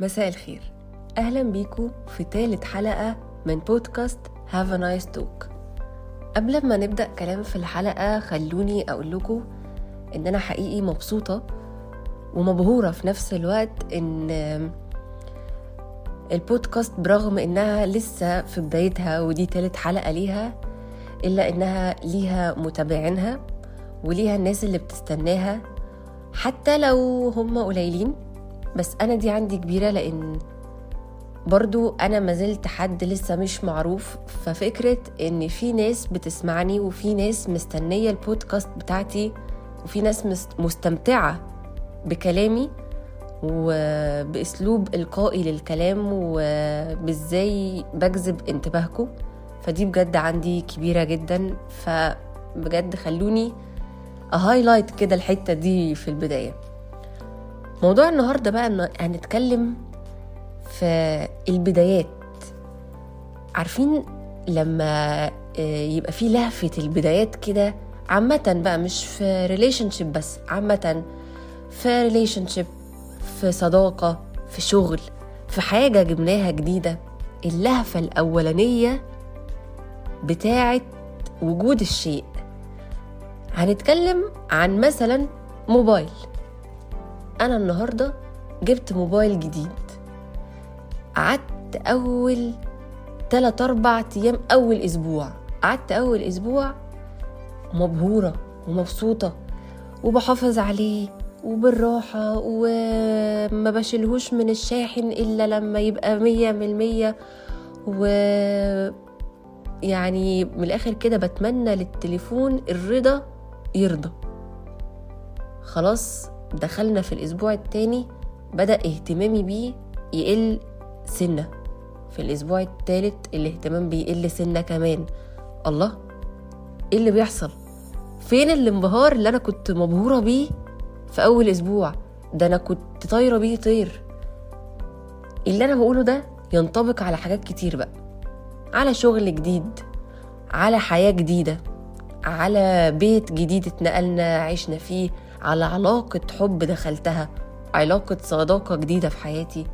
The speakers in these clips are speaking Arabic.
مساء الخير. أهلا بيكم في تالت حلقة من بودكاست a Nice Talk. قبل ما نبدأ كلام في الحلقة خلوني أقول لكم إن أنا حقيقي مبسوطة ومبهورة في نفس الوقت إن البودكاست برغم إنها لسه في بدايتها ودي تالت حلقة ليها إلا إنها ليها متابعينها وليها الناس اللي بتستناها حتى لو هم قليلين. بس أنا دي عندي كبيرة لأن برضو أنا ما زلت حد لسه مش معروف. ففكرة إن في ناس بتسمعني وفي ناس مستنية البودكاست بتاعتي وفي ناس مستمتعة بكلامي وبأسلوب إلقائي للكلام وبإزاي بجذب انتباهكم. فدي بجد عندي كبيرة جدا. فبجد خلوني highlight كده الحتة دي في البداية. موضوع النهارده بقى هنتكلم في البدايات. عارفين لما آه، يبقى في لهفة البدايات كده عامة بقى مش في relationship بس عامة في relationship في صداقة في شغل في حاجة جبناها جديدة. اللهفة الأولانية بتاعة وجود الشيء. هنتكلم عن مثلا موبايل. أنا النهارده جبت موبايل جديد. قعدت أول تلات أربع أيام أول أسبوع. قعدت أول أسبوع مبهورة ومبسوطة وبحافظ عليه وبالراحة وما بشيلهوش من الشاحن إلا لما يبقى مية من المية. و يعني من الآخر كده بتمنى للتليفون الرضا يرضى. خلاص دخلنا في الأسبوع التاني بدأ اهتمامي بيه يقل سنة. في الأسبوع التالت الاهتمام بيقل سنة كمان. الله إيه اللي بيحصل؟ فين الانبهار اللي أنا كنت مبهورة بيه في أول أسبوع؟ ده أنا كنت طايرة بيه طير. اللي أنا بقوله ده ينطبق على حاجات كتير بقى. على شغل جديد على حياة جديدة على بيت جديد اتنقلنا عشنا فيه على علاقة حب دخلتها علاقة صداقة جديدة في حياتي.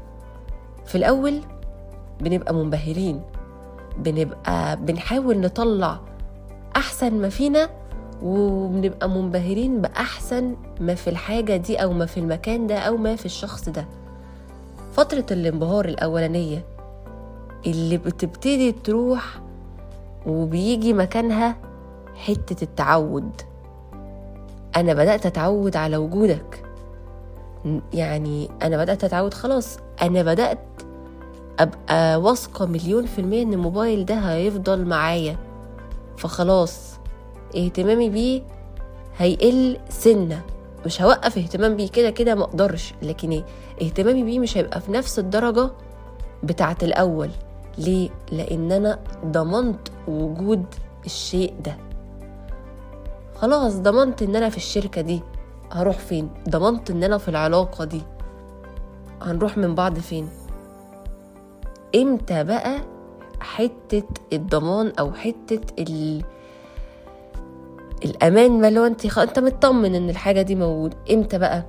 في الأول بنبقى منبهرين بنبقى بنحاول نطلع أحسن ما فينا وبنبقى منبهرين بأحسن ما في الحاجة دي أو ما في المكان ده أو ما في الشخص ده. فترة الانبهار الأولانية اللي بتبتدي تروح وبيجي مكانها حتة التعود. أنا بدأت أتعود على وجودك. يعني أنا بدأت أتعود خلاص. أنا بدأت أبقى واثقة مليون في المية إن الموبايل ده هيفضل معايا. فخلاص اهتمامي بيه هيقل سنة. مش هوقف اهتمام بيه كده كده مقدرش لكن إيه؟ اهتمامي بيه مش هيبقى في نفس الدرجة بتاعت الأول. ليه؟ لأن أنا ضمنت وجود الشيء ده. خلاص ضمنت إن أنا في الشركة دي هروح فين؟ ضمنت إن أنا في العلاقة دي. هنروح من بعض فين؟ إمتى بقى حتة الضمان أو حتة ال... الأمان ما لو انت خ... أنت مطمن إن الحاجة دي موجوده إمتى بقى؟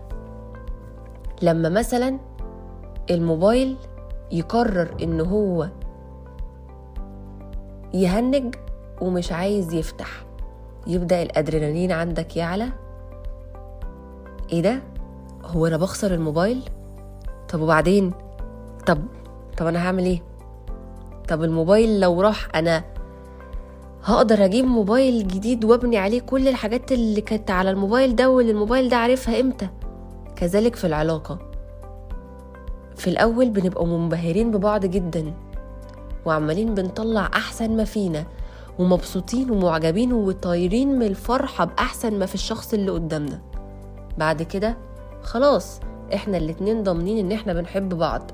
لما مثلا الموبايل يقرر إن هو يهنج ومش عايز يفتح. يبدأ الأدرينالين عندك يعلى إيه ده؟ هو أنا بخسر الموبايل؟ طب وبعدين؟ طب طب أنا هعمل إيه؟ طب الموبايل لو راح أنا هقدر أجيب موبايل جديد وأبني عليه كل الحاجات اللي كانت على الموبايل ده واللي الموبايل ده عارفها إمتى؟ كذلك في العلاقة. في الأول بنبقى منبهرين ببعض جدا وعمالين بنطلع أحسن ما فينا. ومبسوطين ومعجبين وطايرين من الفرحة بأحسن ما في الشخص اللي قدامنا. بعد كده خلاص إحنا الاتنين ضامنين إن إحنا بنحب بعض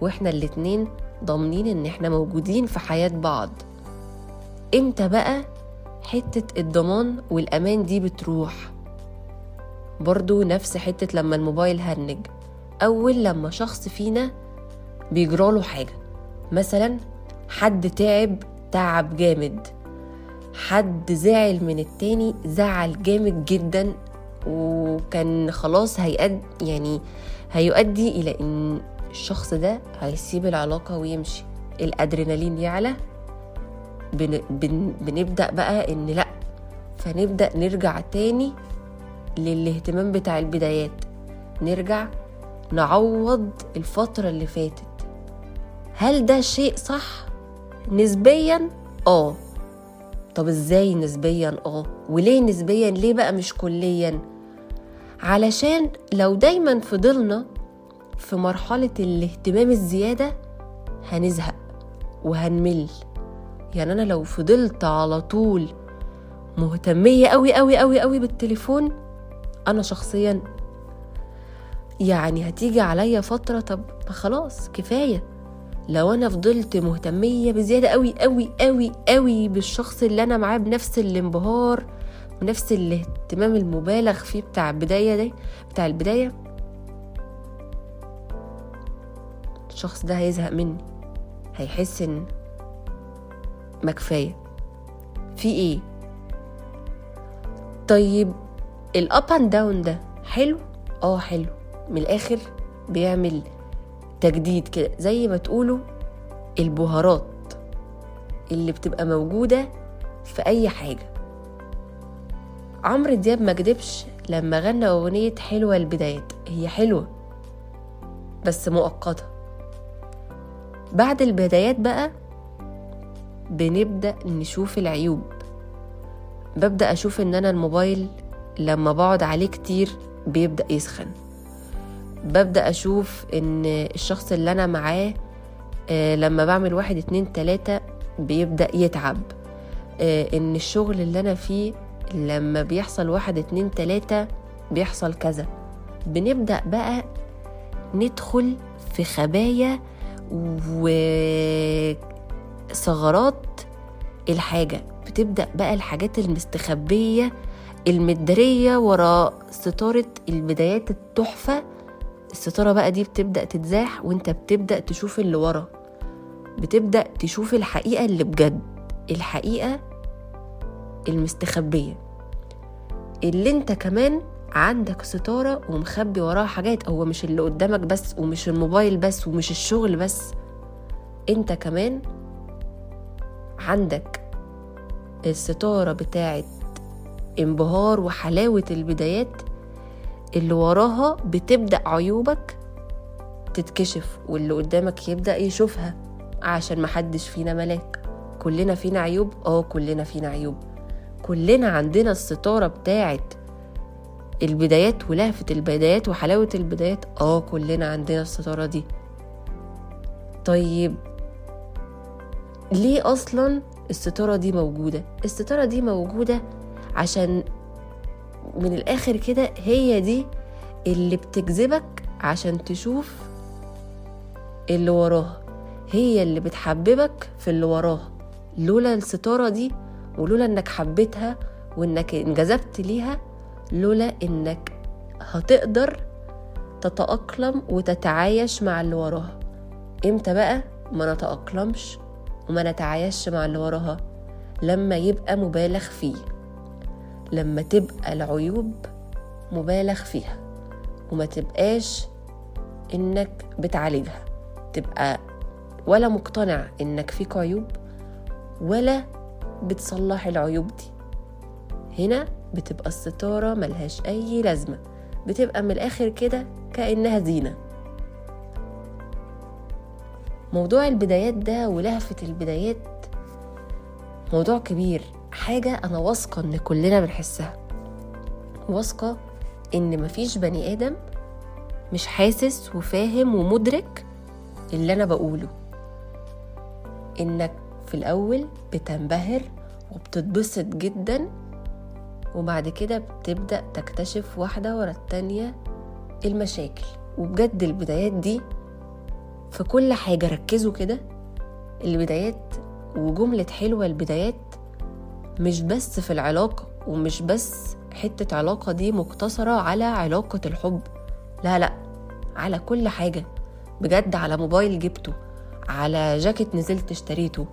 وإحنا الاتنين ضامنين إن إحنا موجودين في حياة بعض. إمتى بقى حتة الضمان والأمان دي بتروح؟ برضو نفس حتة لما الموبايل هنج. أول لما شخص فينا بيجراله حاجة مثلا حد تعب تعب جامد. حد زعل من التاني زعل جامد جدا وكان خلاص هيأد يعني هيؤدي إلى إن الشخص ده هيسيب العلاقة ويمشي. الأدرينالين يعلى. بن بن بنبدأ بقى إن لأ فنبدأ نرجع تاني للاهتمام بتاع البدايات. نرجع نعوض الفترة اللي فاتت. هل ده شيء صح؟ نسبيا آه. طب إزاي نسبيا؟ آه. وليه نسبيا؟ ليه بقى مش كليا؟ علشان لو دايما فضلنا في مرحلة الاهتمام الزيادة هنزهق وهنمل. يعني أنا لو فضلت على طول مهتمية قوي قوي قوي قوي بالتليفون أنا شخصيا يعني هتيجي عليا فترة طب خلاص كفاية. لو أنا فضلت مهتمية بزيادة قوي قوي قوي قوي بالشخص اللي أنا معاه بنفس الانبهار ونفس الاهتمام المبالغ فيه بتاع البداية ده بتاع البداية الشخص ده هيزهق مني هيحس إن ما كفاية. في إيه؟ طيب ال up and down ده حلو؟ آه حلو. من الآخر بيعمل تجديد كده. زي ما تقولوا البهارات اللي بتبقى موجودة في أي حاجة. عمرو دياب ما كدبش لما غنى أغنية حلوة البدايات. هي حلوة بس مؤقتة. بعد البدايات بقى بنبدأ نشوف العيوب. ببدأ أشوف إن أنا الموبايل لما بقعد عليه كتير بيبدأ يسخن. ببدأ أشوف إن الشخص اللي أنا معاه آه، لما بعمل واحد اتنين تلاتة بيبدأ يتعب. آه، إن الشغل اللي أنا فيه لما بيحصل واحد اتنين تلاتة بيحصل كذا. بنبدأ بقى ندخل في خبايا وثغرات الحاجة. بتبدأ بقى الحاجات المستخبية المدارية وراء ستارة البدايات التحفة الستارة بقى دي بتبدأ تتزاح وانت بتبدأ تشوف اللي ورا. بتبدأ تشوف الحقيقة اللي بجد الحقيقة المستخبية. اللي انت كمان عندك ستارة ومخبي وراها حاجات هو مش اللي قدامك بس ومش الموبايل بس ومش الشغل بس. انت كمان عندك الستارة بتاعت انبهار وحلاوة البدايات اللي وراها بتبدأ عيوبك تتكشف واللي قدامك يبدأ يشوفها عشان محدش فينا ملاك. كلنا فينا عيوب؟ آه كلنا فينا عيوب. كلنا عندنا الستارة بتاعت البدايات ولهفة البدايات وحلاوة البدايات؟ آه كلنا عندنا الستارة دي. طيب ليه أصلا الستارة دي موجودة؟ الستارة دي موجودة عشان من الآخر كده هي دي اللي بتجذبك عشان تشوف اللي وراها. هي اللي بتحببك في اللي وراها. لولا الستارة دي ولولا إنك حبيتها وإنك انجذبت ليها لولا إنك هتقدر تتأقلم وتتعايش مع اللي وراها. إمتى بقى؟ ما نتأقلمش وما نتعايش مع اللي وراها. لما يبقى مبالغ فيه. لما تبقى العيوب مبالغ فيها وما تبقاش إنك بتعالجها. تبقى ولا مقتنع إنك فيك عيوب ولا بتصلح العيوب دي. هنا بتبقى الستارة ملهاش أي لازمة. بتبقى من الآخر كده كأنها زينة. موضوع البدايات ده ولهفة البدايات موضوع كبير. حاجة أنا واثقة إن كلنا بنحسها. واثقة إن مفيش بني آدم مش حاسس وفاهم ومدرك اللي أنا بقوله. إنك في الأول بتنبهر وبتتبسط جدا وبعد كده بتبدأ تكتشف واحدة ورا التانية المشاكل. وبجد البدايات دي في كل حاجة ركزوا كده. البدايات وجملة حلوة البدايات مش بس في العلاقة ومش بس حتة علاقة دي مقتصرة على علاقة الحب. لا لا على كل حاجة. بجد على موبايل جبته على جاكيت نزلت اشتريته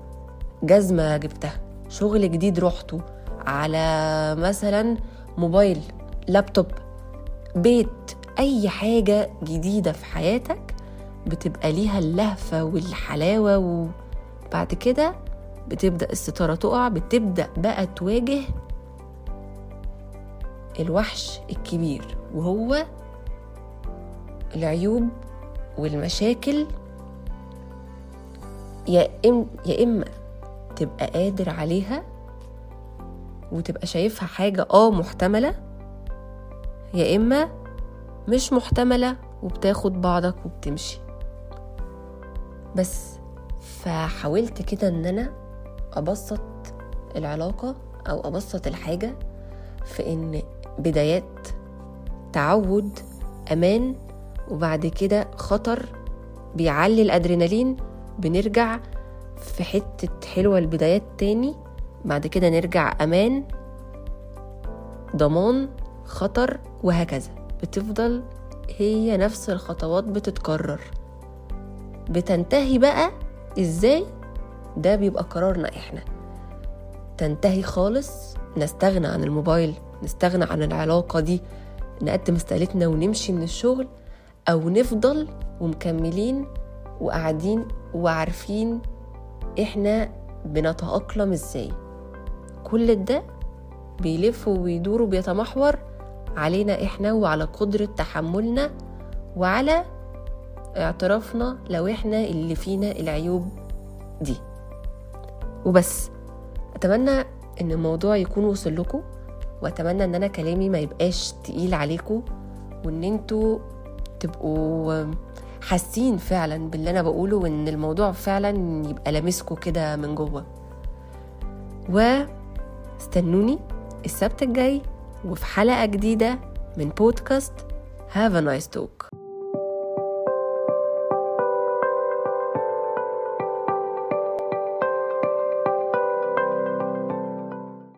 جزمة جبتها شغل جديد روحته على مثلا موبايل لابتوب بيت أي حاجة جديدة في حياتك بتبقى ليها اللهفة والحلاوة وبعد كده بتبدأ الستارة تقع بتبدأ بقى تواجه الوحش الكبير وهو العيوب والمشاكل. يا إم يا إما تبقى قادر عليها وتبقى شايفها حاجة آه محتملة يا إما مش محتملة وبتاخد بعضك وبتمشي. بس فحاولت كده إن أنا أبسط العلاقة أو أبسط الحاجة في إن بدايات تعود أمان وبعد كده خطر بيعلي الأدرينالين بنرجع في حتة حلوة البدايات تاني بعد كده نرجع أمان ضمان خطر وهكذا. بتفضل هي نفس الخطوات بتتكرر. بتنتهي بقى إزاي؟ ده بيبقى قرارنا إحنا. تنتهي خالص نستغنى عن الموبايل نستغنى عن العلاقة دي نقدم استقالتنا ونمشي من الشغل أو نفضل ومكملين وقاعدين وعارفين إحنا بنتأقلم إزاي. كل ده بيلف وبيدور وبيتمحور علينا إحنا وعلى قدرة تحملنا وعلى اعترافنا لو إحنا اللي فينا العيوب دي. وبس. أتمنى إن الموضوع يكون وصل لكم وأتمنى إن أنا كلامي ما يبقاش تقيل عليكم وإن أنتوا تبقوا حاسين فعلا باللي أنا بقوله وإن الموضوع فعلا يبقى لامسكوا كده من جوه. واستنوني السبت الجاي وفي حلقة جديدة من بودكاست Have a nice talk.